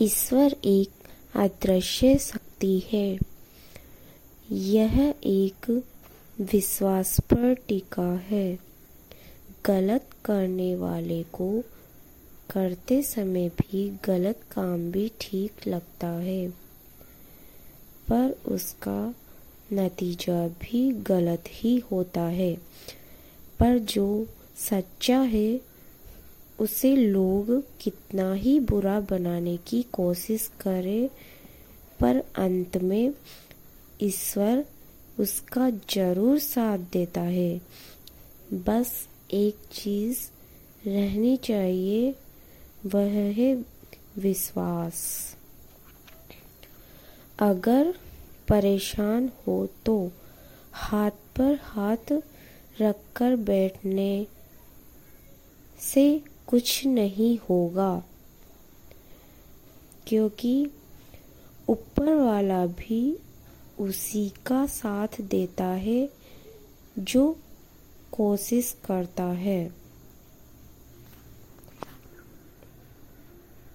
ईश्वर एक अदृश्य शक्ति है। यह एक विश्वास पर टिका है। गलत करने वाले को करते समय भी गलत काम भी ठीक लगता है, पर उसका नतीजा भी गलत ही होता है। पर जो सच्चा है उसे लोग कितना ही बुरा बनाने की कोशिश करें, पर अंत में ईश्वर उसका ज़रूर साथ देता है। बस एक चीज़ रहनी चाहिए, वह है विश्वास। अगर परेशान हो तो हाथ पर हाथ रखकर बैठने से कुछ नहीं होगा। क्योंकि ऊपर वाला भी उसी का साथ देता है जो कोशिश करता है।